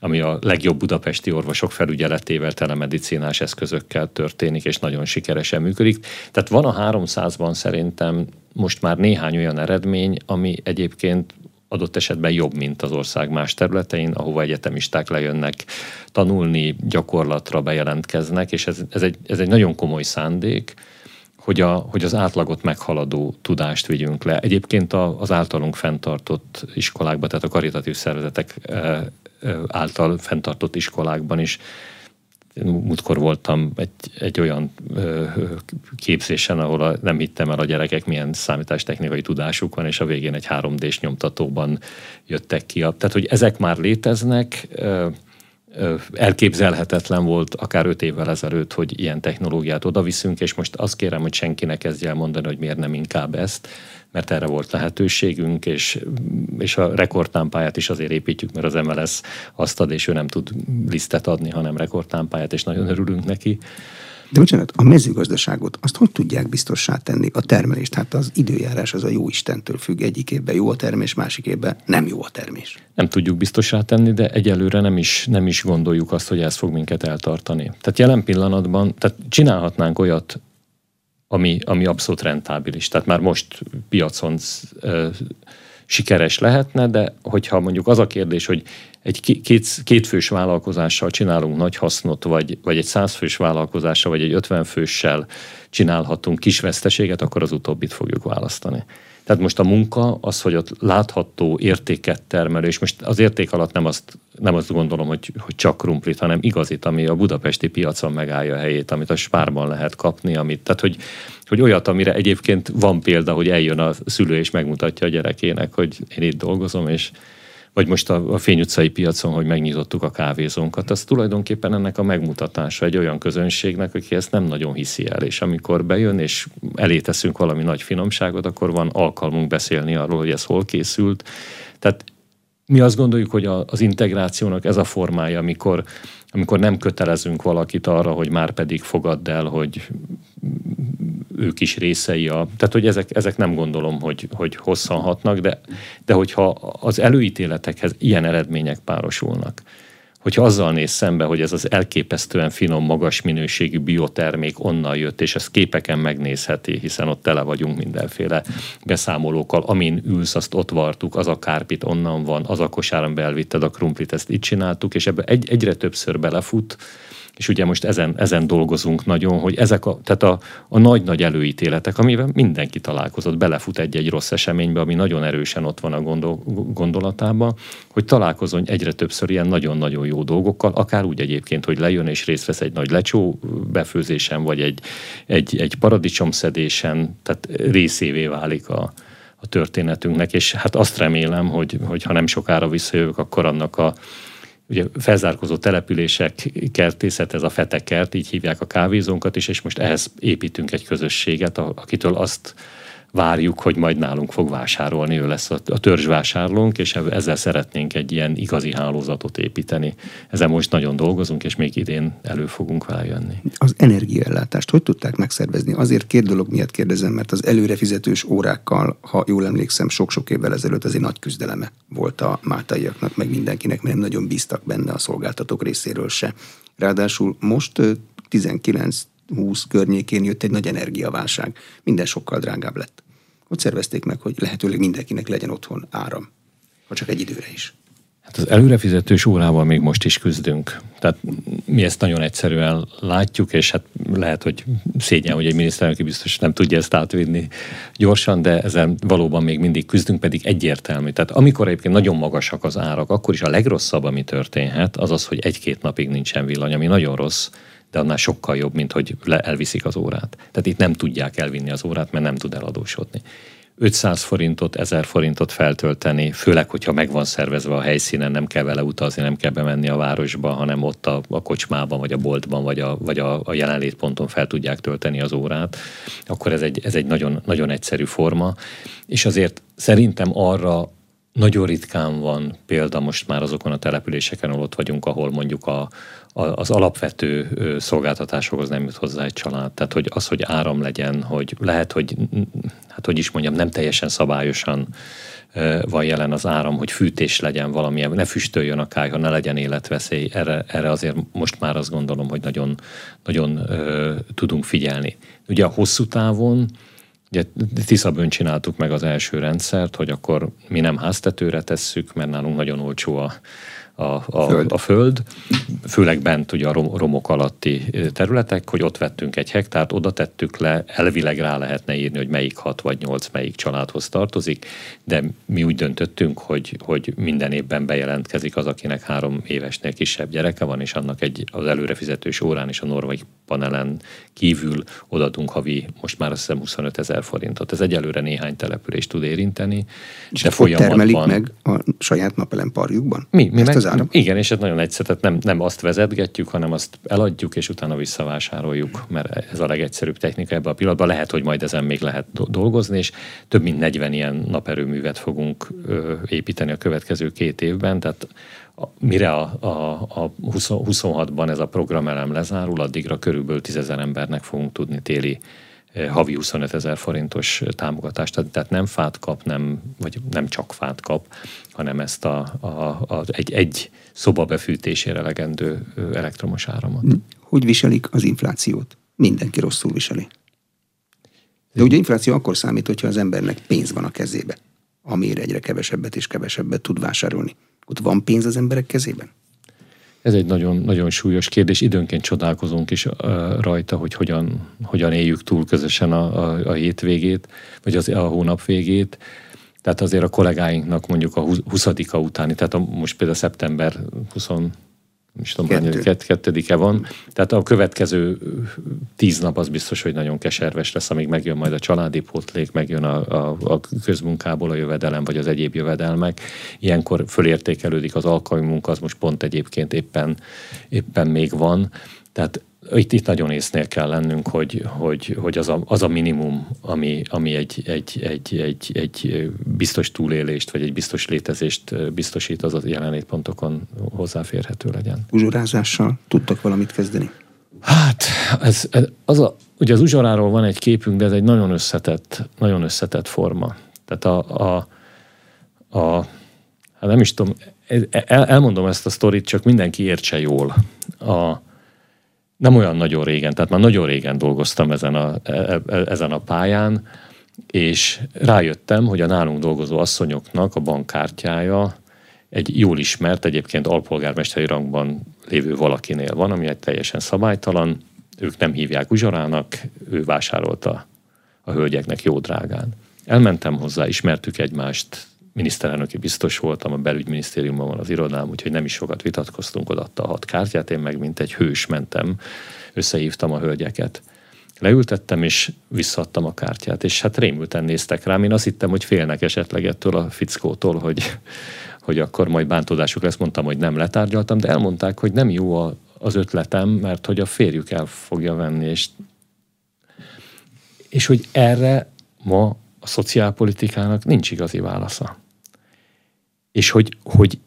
ami a legjobb budapesti orvosok felügyeletével, telemedicinás eszközökkel történik, és nagyon sikeresen működik. Tehát van a 300-ban szerintem most már néhány olyan eredmény, ami egyébként adott esetben jobb, mint az ország más területein, ahova egyetemisták lejönnek tanulni, gyakorlatra bejelentkeznek, és ez, ez, egy, ez egy nagyon komoly szándék, hogy, a, hogy az átlagot meghaladó tudást vigyünk le. Egyébként a, az általunk fenntartott iskolákban, tehát a karitatív szervezetek által fenntartott iskolákban is múltkor voltam egy, egy olyan képzésen, ahol nem hittem el a gyerekek milyen számítástechnikai tudásuk van, és a végén egy 3D-s nyomtatóban jöttek ki. Tehát, hogy ezek már léteznek, elképzelhetetlen volt akár öt évvel ezelőtt, hogy ilyen technológiát odaviszünk, és most azt kérem, hogy senki ne kezdje el mondani, hogy miért nem inkább ezt, mert erre volt lehetőségünk, és, és a rekordtámpáját is azért építjük, mert az MLS azt ad, és ő nem tud lisztet adni, hanem rekordtámpáját, és nagyon örülünk neki. De bocsánat, a mezőgazdaságot azt hogy tudják biztossá tenni a termelést? Hát az időjárás az a jó Istentől függ. Egyik évben jó a termés, másik évben nem jó a termés. Nem tudjuk biztossá tenni, de egyelőre nem is, nem is gondoljuk azt, hogy ez fog minket eltartani. Tehát jelen pillanatban, tehát csinálhatnánk olyat, ami, ami abszolút rentábilis. Tehát már most piacon sikeres lehetne, de hogyha mondjuk az a kérdés, hogy egy két, kétfős vállalkozással csinálunk nagy hasznot, vagy, vagy egy százfős vállalkozással, vagy egy ötvenfőssel csinálhatunk kis veszteséget, akkor az utóbbit fogjuk választani. Tehát most a munka az, hogy ott látható értéket termelő, és most az érték alatt nem azt, nem azt gondolom, hogy, hogy csak krumplit, hanem igazit, ami a budapesti piacon megállja a helyét, amit a spárban lehet kapni, amit, tehát hogy, hogy olyat, amire egyébként van példa, hogy eljön a szülő és megmutatja a gyerekének, hogy én itt dolgozom, és vagy most a, a Fény utcai piacon, hogy megnyitottuk a kávézónkat, az tulajdonképpen ennek a megmutatása egy olyan közönségnek, aki ezt nem nagyon hiszi el, és amikor bejön, és elé teszünk valami nagy finomságot, akkor van alkalmunk beszélni arról, hogy ez hol készült. Tehát mi azt gondoljuk, hogy a, az integrációnak ez a formája, amikor, amikor nem kötelezünk valakit arra, hogy már pedig fogadd el, hogy ők is részei a... Tehát, hogy ezek, ezek nem gondolom, hogy, hogy hosszan hatnak, de, de hogyha az előítéletekhez ilyen eredmények párosulnak, hogyha azzal néz szembe, hogy ez az elképesztően finom, magas minőségű biotermék onnan jött, és ezt képeken megnézheti, hiszen ott tele vagyunk mindenféle beszámolókkal, amin ülsz, azt ott vartuk, az a kárpit onnan van, az a kosáron belvitted a krumplit, ezt itt csináltuk, és ebbe egy, egyre többször belefut, és ugye most ezen, ezen dolgozunk nagyon, hogy ezek a, tehát a, a nagy-nagy előítéletek, amivel mindenki találkozott, belefut egy-egy rossz eseménybe, ami nagyon erősen ott van a gondol, gondolatában, hogy találkozon egyre többször ilyen nagyon-nagyon jó dolgokkal, akár úgy egyébként, hogy lejön és részt vesz egy nagy lecsó befőzésen, vagy egy, egy, egy paradicsomszedésen, tehát részévé válik a, a történetünknek, és hát azt remélem, hogy, hogy ha nem sokára visszajövök, akkor annak a ugye felzárkozó települések kertészet, ez a fetekert, így hívják a kávézónkat is, és most ehhez építünk egy közösséget, akitől azt várjuk, hogy majd nálunk fog vásárolni, ő lesz a, törzsvásárlónk, és ezzel szeretnénk egy ilyen igazi hálózatot építeni. Ezen most nagyon dolgozunk, és még idén elő fogunk vele jönni. Az energiaellátást hogy tudták megszervezni? Azért két dolog miatt kérdezem, mert az előrefizetős órákkal, ha jól emlékszem, sok-sok évvel ezelőtt azért nagy küzdeleme volt a máltaiaknak, meg mindenkinek, mert nem nagyon bíztak benne a szolgáltatók részéről se. Ráadásul most 19 20 környékén jött egy nagy energiaválság. Minden sokkal drágább lett. Ott szervezték meg, hogy lehetőleg mindenkinek legyen otthon áram, ha csak egy időre is. Hát az előrefizetős órával még most is küzdünk. Tehát mi ezt nagyon egyszerűen látjuk, és hát lehet, hogy szégyen, hogy egy miniszterelnöki biztos nem tudja ezt átvinni gyorsan, de ezen valóban még mindig küzdünk, pedig egyértelmű. Tehát amikor egyébként nagyon magasak az árak, akkor is a legrosszabb, ami történhet, az az, hogy egy-két napig nincsen villany, ami nagyon rossz, de annál sokkal jobb, mint hogy le elviszik az órát. Tehát itt nem tudják elvinni az órát, mert nem tud eladósodni. 500 forintot, 1000 forintot feltölteni, főleg, hogyha meg van szervezve a helyszínen, nem kell vele utazni, nem kell bemenni a városba, hanem ott a, a kocsmában, vagy a boltban, vagy, a, vagy a, a jelenlétponton fel tudják tölteni az órát, akkor ez egy, ez egy nagyon, nagyon egyszerű forma. És azért szerintem arra nagyon ritkán van példa most már azokon a településeken, ahol ott vagyunk, ahol mondjuk a, az alapvető szolgáltatásokhoz nem jut hozzá egy család. Tehát, hogy az, hogy áram legyen, hogy lehet, hogy, hát hogy is mondjam, nem teljesen szabályosan van jelen az áram, hogy fűtés legyen valamilyen, ne füstöljön a kályha, ne legyen életveszély. Erre, erre azért most már azt gondolom, hogy nagyon, nagyon ö, tudunk figyelni. Ugye a hosszú távon Ugye Tiszabön csináltuk meg az első rendszert, hogy akkor mi nem háztetőre tesszük, mert nálunk nagyon olcsó a, a, a, föld. a föld, főleg bent ugye a rom, romok alatti területek, hogy ott vettünk egy hektárt, oda tettük le, elvileg rá lehetne írni, hogy melyik hat vagy nyolc melyik családhoz tartozik, de mi úgy döntöttünk, hogy, hogy minden évben bejelentkezik az, akinek három évesnél kisebb gyereke van, és annak egy az előrefizetős órán és a norvai panelen kívül odadunk havi, most már azt hiszem 25 ezer forintot. Ez egyelőre néhány települést tud érinteni. És de folyamatban... termelik meg a saját napelemparjukban? Mi, mi meg, az áram? Igen, és ez nagyon egyszerű, tehát nem, nem azt vezetgetjük, hanem azt eladjuk, és utána visszavásároljuk, mert ez a legegyszerűbb technika ebben a pillanatban. Lehet, hogy majd ezen még lehet dolgozni, és több mint 40 ilyen naperőművet fogunk építeni a következő két évben, tehát mire a, a, a 26-ban ez a programelem lezárul, addigra körülbelül 10 ezer embernek fogunk tudni téli havi 25 ezer forintos támogatást, tehát nem fát kap, nem, vagy nem csak fát kap, hanem ezt a, a, a, egy, egy szoba befűtésére legendő elektromos áramot. Hogy viselik az inflációt? Mindenki rosszul viseli. De ugye infláció akkor számít, hogyha az embernek pénz van a kezébe, amire egyre kevesebbet és kevesebbet tud vásárolni. Ott van pénz az emberek kezében? Ez egy nagyon, nagyon súlyos kérdés. Időnként csodálkozunk is rajta, hogy hogyan, hogyan éljük túl közösen a, a, a hétvégét, vagy az, a hónap végét. Tehát azért a kollégáinknak mondjuk a 20 utáni, tehát a, most például szeptember 20 is tudom, Kettő. Kett, kettedike van. Tehát a következő tíz nap az biztos, hogy nagyon keserves lesz, amíg megjön majd a családi pótlék, megjön a, a, a közmunkából a jövedelem, vagy az egyéb jövedelmek. Ilyenkor fölértékelődik az alkalmi munka, az most pont egyébként éppen, éppen még van. Tehát itt, itt nagyon észnél kell lennünk, hogy, hogy, hogy az, a, az a minimum, ami, ami egy, egy, egy, egy, egy biztos túlélést, vagy egy biztos létezést biztosít, az a jelenlétpontokon hozzáférhető legyen. Uzsorázással tudtak valamit kezdeni? Hát, ez, ez, az a, ugye az uzsoráról van egy képünk, de ez egy nagyon összetett, nagyon összetett forma. Tehát a, a, a hát nem is tudom, el, elmondom ezt a sztorit, csak mindenki értse jól. A, nem olyan nagyon régen, tehát már nagyon régen dolgoztam ezen a, e, e, ezen a pályán, és rájöttem, hogy a nálunk dolgozó asszonyoknak a bankkártyája egy jól ismert, egyébként alpolgármesteri rangban lévő valakinél van, ami egy teljesen szabálytalan, ők nem hívják uzsorának, ő vásárolta a hölgyeknek jó drágán. Elmentem hozzá, ismertük egymást, miniszterelnöki biztos voltam, a belügyminisztériumban van az irodám, úgyhogy nem is sokat vitatkoztunk, odaadta a hat kártyát, én meg mint egy hős mentem, összehívtam a hölgyeket. Leültettem, és visszaadtam a kártyát, és hát rémülten néztek rám. Én azt hittem, hogy félnek esetleg ettől a fickótól, hogy, hogy akkor majd bántódásuk lesz. Mondtam, hogy nem letárgyaltam, de elmondták, hogy nem jó a, az ötletem, mert hogy a férjük el fogja venni, és, és hogy erre ma a szociálpolitikának nincs igazi válasza és hogy, hogy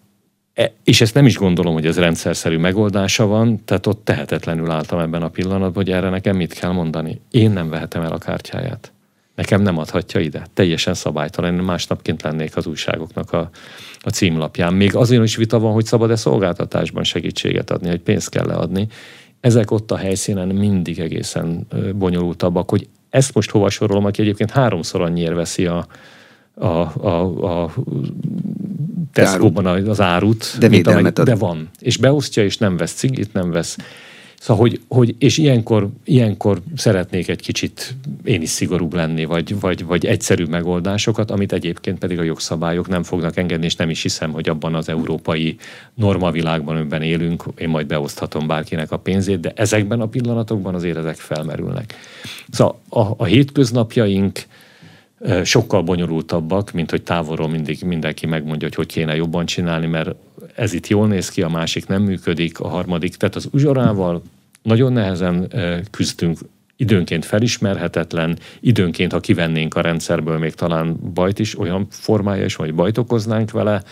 e, és ezt nem is gondolom, hogy ez rendszerszerű megoldása van, tehát ott tehetetlenül álltam ebben a pillanatban, hogy erre nekem mit kell mondani. Én nem vehetem el a kártyáját. Nekem nem adhatja ide. Teljesen szabálytalan. Én másnapként lennék az újságoknak a, a címlapján. Még azért is vita van, hogy szabad-e szolgáltatásban segítséget adni, hogy pénzt kell leadni. Ezek ott a helyszínen mindig egészen bonyolultabbak, hogy ezt most hova sorolom, aki egyébként háromszor annyiért veszi a, a, a, a Tesco-ban az árut, de, mint amely, de van. És beosztja, és nem vesz cigit, nem vesz. Szóval, hogy, hogy és ilyenkor, ilyenkor szeretnék egy kicsit én is szigorúbb lenni, vagy, vagy, vagy egyszerű megoldásokat, amit egyébként pedig a jogszabályok nem fognak engedni, és nem is hiszem, hogy abban az európai normavilágban, amiben élünk, én majd beoszthatom bárkinek a pénzét, de ezekben a pillanatokban azért ezek felmerülnek. Szóval a, a hétköznapjaink, sokkal bonyolultabbak, mint hogy távolról mindig mindenki megmondja, hogy hogy kéne jobban csinálni, mert ez itt jól néz ki, a másik nem működik, a harmadik. Tehát az uzsorával nagyon nehezen küzdünk, időnként felismerhetetlen, időnként, ha kivennénk a rendszerből, még talán bajt is, olyan formája is, hogy bajt okoznánk vele,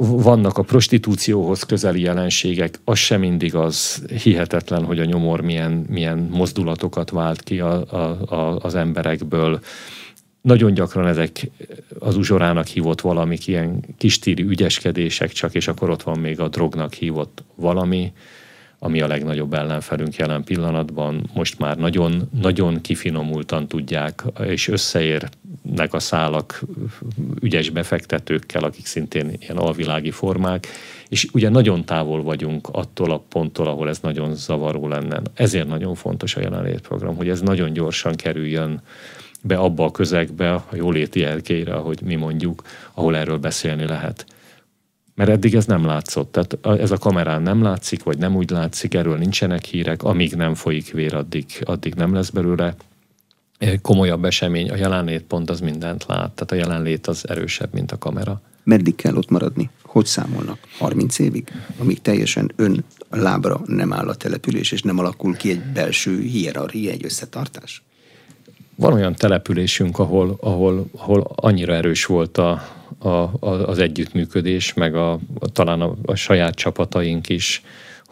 vannak a prostitúcióhoz közeli jelenségek, az sem mindig az hihetetlen, hogy a nyomor milyen, milyen mozdulatokat vált ki a, a, a, az emberekből. Nagyon gyakran ezek az uzsorának hívott valamik ilyen kistíri ügyeskedések csak, és akkor ott van még a drognak hívott valami, ami a legnagyobb ellenfelünk jelen pillanatban. Most már nagyon, nagyon kifinomultan tudják, és összeérnek a szálak ügyes befektetőkkel, akik szintén ilyen alvilági formák, és ugye nagyon távol vagyunk attól a ponttól, ahol ez nagyon zavaró lenne. Ezért nagyon fontos a jelenlétprogram, hogy ez nagyon gyorsan kerüljön be abba a közegbe, a jóléti erkélyre, ahogy mi mondjuk, ahol erről beszélni lehet. Mert eddig ez nem látszott. Tehát ez a kamerán nem látszik, vagy nem úgy látszik, erről nincsenek hírek, amíg nem folyik vér, addig, addig nem lesz belőle komolyabb esemény. A jelenlét pont az mindent lát, tehát a jelenlét az erősebb, mint a kamera. Meddig kell ott maradni? Hogy számolnak? 30 évig? Amíg teljesen ön lábra nem áll a település, és nem alakul ki egy belső hierarchia, egy összetartás? Van olyan településünk, ahol, ahol, ahol annyira erős volt a, a, a, az együttműködés, meg a, a, talán a, a saját csapataink is,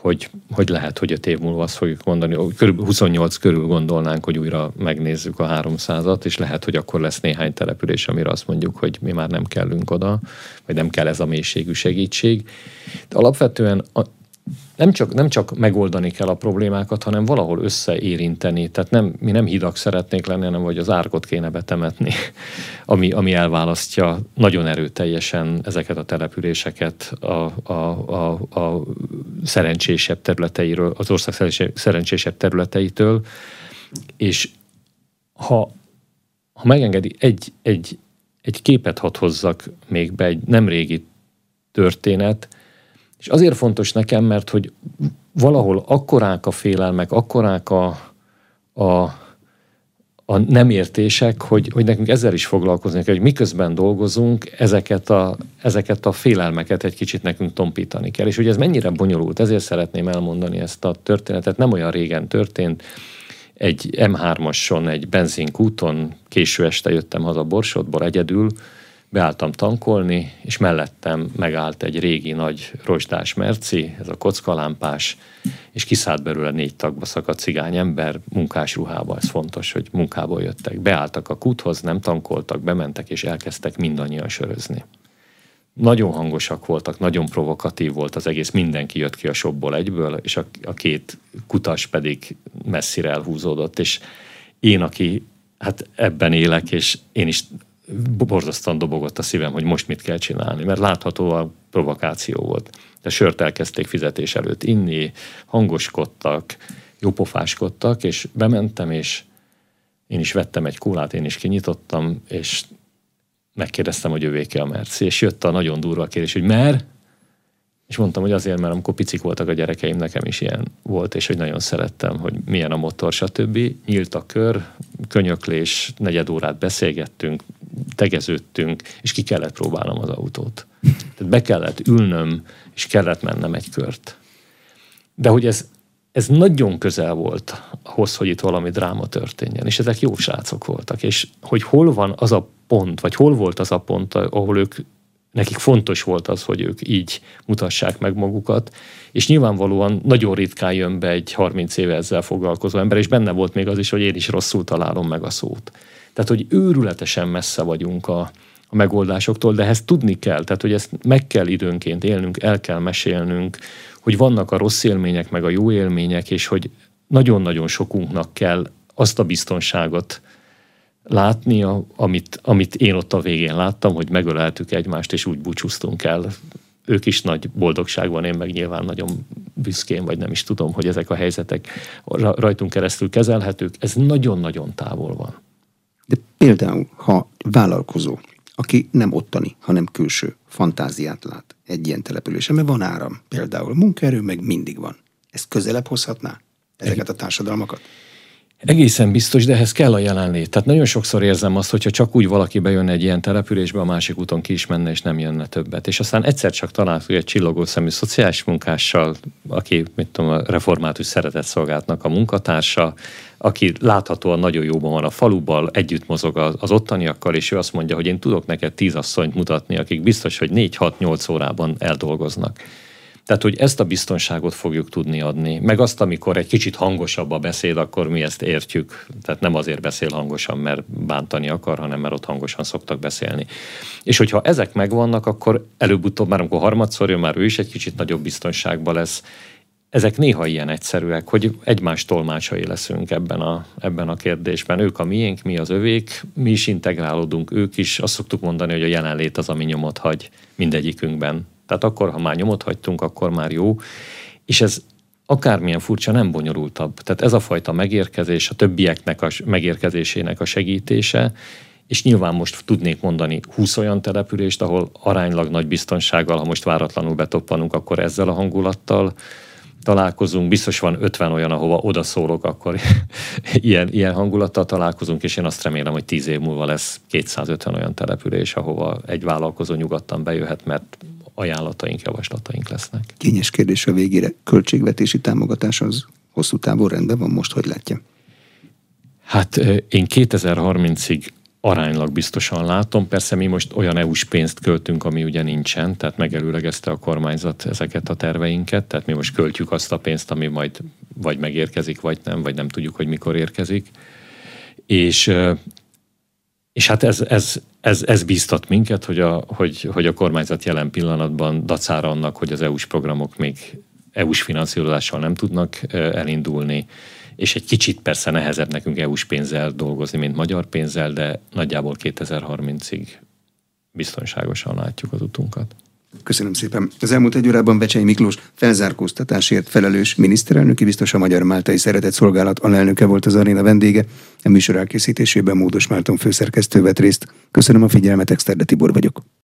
hogy, hogy lehet, hogy öt év múlva azt fogjuk mondani, hogy körülbelül 28 körül gondolnánk, hogy újra megnézzük a 300-at, és lehet, hogy akkor lesz néhány település, amire azt mondjuk, hogy mi már nem kellünk oda, vagy nem kell ez a mélységű segítség. De alapvetően nem csak, nem csak megoldani kell a problémákat, hanem valahol összeérinteni. Tehát nem, mi nem hidak szeretnék lenni, hanem hogy az árkot kéne betemetni, ami, ami elválasztja nagyon erőteljesen ezeket a településeket a, a, a, a szerencsésebb területeiről, az ország szerencsésebb területeitől. És ha, ha megengedi, egy, egy, egy képet hadd hozzak még be, egy nem régi történet, és azért fontos nekem, mert hogy valahol akkorák a félelmek, akkorák a, a, a nem értések, hogy, hogy nekünk ezzel is foglalkozni kell, hogy miközben dolgozunk, ezeket a, ezeket a félelmeket egy kicsit nekünk tompítani kell. És hogy ez mennyire bonyolult, ezért szeretném elmondani ezt a történetet. Nem olyan régen történt, egy M3-ason, egy benzinkúton, késő este jöttem haza Borsodból egyedül, beálltam tankolni, és mellettem megállt egy régi nagy rozsdás merci, ez a kockalámpás, és kiszállt belőle négy tagba szakadt cigány ember munkás ruhába, ez fontos, hogy munkából jöttek. Beálltak a kúthoz, nem tankoltak, bementek, és elkezdtek mindannyian sörözni. Nagyon hangosak voltak, nagyon provokatív volt az egész, mindenki jött ki a shopból egyből, és a, a két kutas pedig messzire elhúzódott, és én, aki hát ebben élek, és én is borzasztóan dobogott a szívem, hogy most mit kell csinálni, mert látható a provokáció volt. De sört elkezdték fizetés előtt inni, hangoskodtak, jópofáskodtak, és bementem, és én is vettem egy kólát, én is kinyitottam, és megkérdeztem, hogy övéke a Merci, és jött a nagyon durva kérdés, hogy mer? És mondtam, hogy azért, mert amikor picik voltak a gyerekeim, nekem is ilyen volt, és hogy nagyon szerettem, hogy milyen a motor, stb. Nyílt a kör, könyöklés, negyed órát beszélgettünk, tegeződtünk, és ki kellett próbálnom az autót. Tehát be kellett ülnöm, és kellett mennem egy kört. De hogy ez, ez nagyon közel volt ahhoz, hogy itt valami dráma történjen, és ezek jó srácok voltak, és hogy hol van az a pont, vagy hol volt az a pont, ahol ők nekik fontos volt az, hogy ők így mutassák meg magukat, és nyilvánvalóan nagyon ritkán jön be egy 30 éve ezzel foglalkozó ember, és benne volt még az is, hogy én is rosszul találom meg a szót. Tehát, hogy őrületesen messze vagyunk a, a megoldásoktól, de ezt tudni kell, tehát, hogy ezt meg kell időnként élnünk, el kell mesélnünk, hogy vannak a rossz élmények, meg a jó élmények, és hogy nagyon-nagyon sokunknak kell azt a biztonságot látni, amit, amit én ott a végén láttam, hogy megöleltük egymást, és úgy búcsúztunk el. Ők is nagy boldogságban, én meg nyilván nagyon büszkén, vagy nem is tudom, hogy ezek a helyzetek rajtunk keresztül kezelhetők. Ez nagyon-nagyon távol van. De például, ha vállalkozó, aki nem ottani, hanem külső fantáziát lát egy ilyen településen, mert van áram például, munkaerő meg mindig van. Ezt közelebb hozhatná ezeket a társadalmakat? Egészen biztos, de ehhez kell a jelenlét. Tehát nagyon sokszor érzem azt, hogyha csak úgy valaki bejön egy ilyen településbe, a másik úton ki is menne, és nem jönne többet. És aztán egyszer csak találtuk egy csillogó szemű szociális munkással, aki, mit tudom, a református szeretett szolgáltnak a munkatársa, aki láthatóan nagyon jóban van a faluban, együtt mozog az ottaniakkal, és ő azt mondja, hogy én tudok neked tíz asszonyt mutatni, akik biztos, hogy 4-6-8 órában eldolgoznak. Tehát, hogy ezt a biztonságot fogjuk tudni adni. Meg azt, amikor egy kicsit hangosabb a beszéd, akkor mi ezt értjük. Tehát nem azért beszél hangosan, mert bántani akar, hanem mert ott hangosan szoktak beszélni. És hogyha ezek megvannak, akkor előbb-utóbb már amikor harmadszor jön, már ő is egy kicsit nagyobb biztonságban lesz. ezek néha ilyen egyszerűek, hogy egymás tolmácsai leszünk ebben a, ebben a kérdésben. Ők a miénk, mi az övék, mi is integrálódunk, ők is. Azt szoktuk mondani, hogy a jelenlét az, ami nyomot hagy mindegyikünkben. Tehát akkor, ha már nyomot hagytunk, akkor már jó. És ez akármilyen furcsa, nem bonyolultabb. Tehát ez a fajta megérkezés, a többieknek a megérkezésének a segítése, és nyilván most tudnék mondani 20 olyan települést, ahol aránylag nagy biztonsággal, ha most váratlanul betoppanunk, akkor ezzel a hangulattal találkozunk, biztos van 50 olyan, ahova odaszólok, akkor ilyen, ilyen hangulattal találkozunk, és én azt remélem, hogy 10 év múlva lesz 250 olyan település, ahova egy vállalkozó nyugodtan bejöhet, mert ajánlataink, javaslataink lesznek. Kényes kérdés a végére. Költségvetési támogatás az hosszú távon rendben van most, hogy látja? Hát én 2030-ig aránylag biztosan látom. Persze mi most olyan EU-s pénzt költünk, ami ugye nincsen, tehát megelőlegezte a kormányzat ezeket a terveinket, tehát mi most költjük azt a pénzt, ami majd vagy megérkezik, vagy nem, vagy nem tudjuk, hogy mikor érkezik. És, és hát ez, ez, ez, ez bíztat minket, hogy a, hogy, hogy a kormányzat jelen pillanatban dacára annak, hogy az EU-s programok még EU-s finanszírozással nem tudnak elindulni, és egy kicsit persze nehezebb nekünk EU-s pénzzel dolgozni, mint magyar pénzzel, de nagyjából 2030-ig biztonságosan látjuk az utunkat. Köszönöm szépen. Az elmúlt egy órában Becsei Miklós felzárkóztatásért felelős miniszterelnöki biztos a Magyar Máltai Szeretett Szolgálat alelnöke volt az aréna vendége. A műsor elkészítésében Módos Márton főszerkesztő vett részt. Köszönöm a figyelmet, Exterde Tibor vagyok.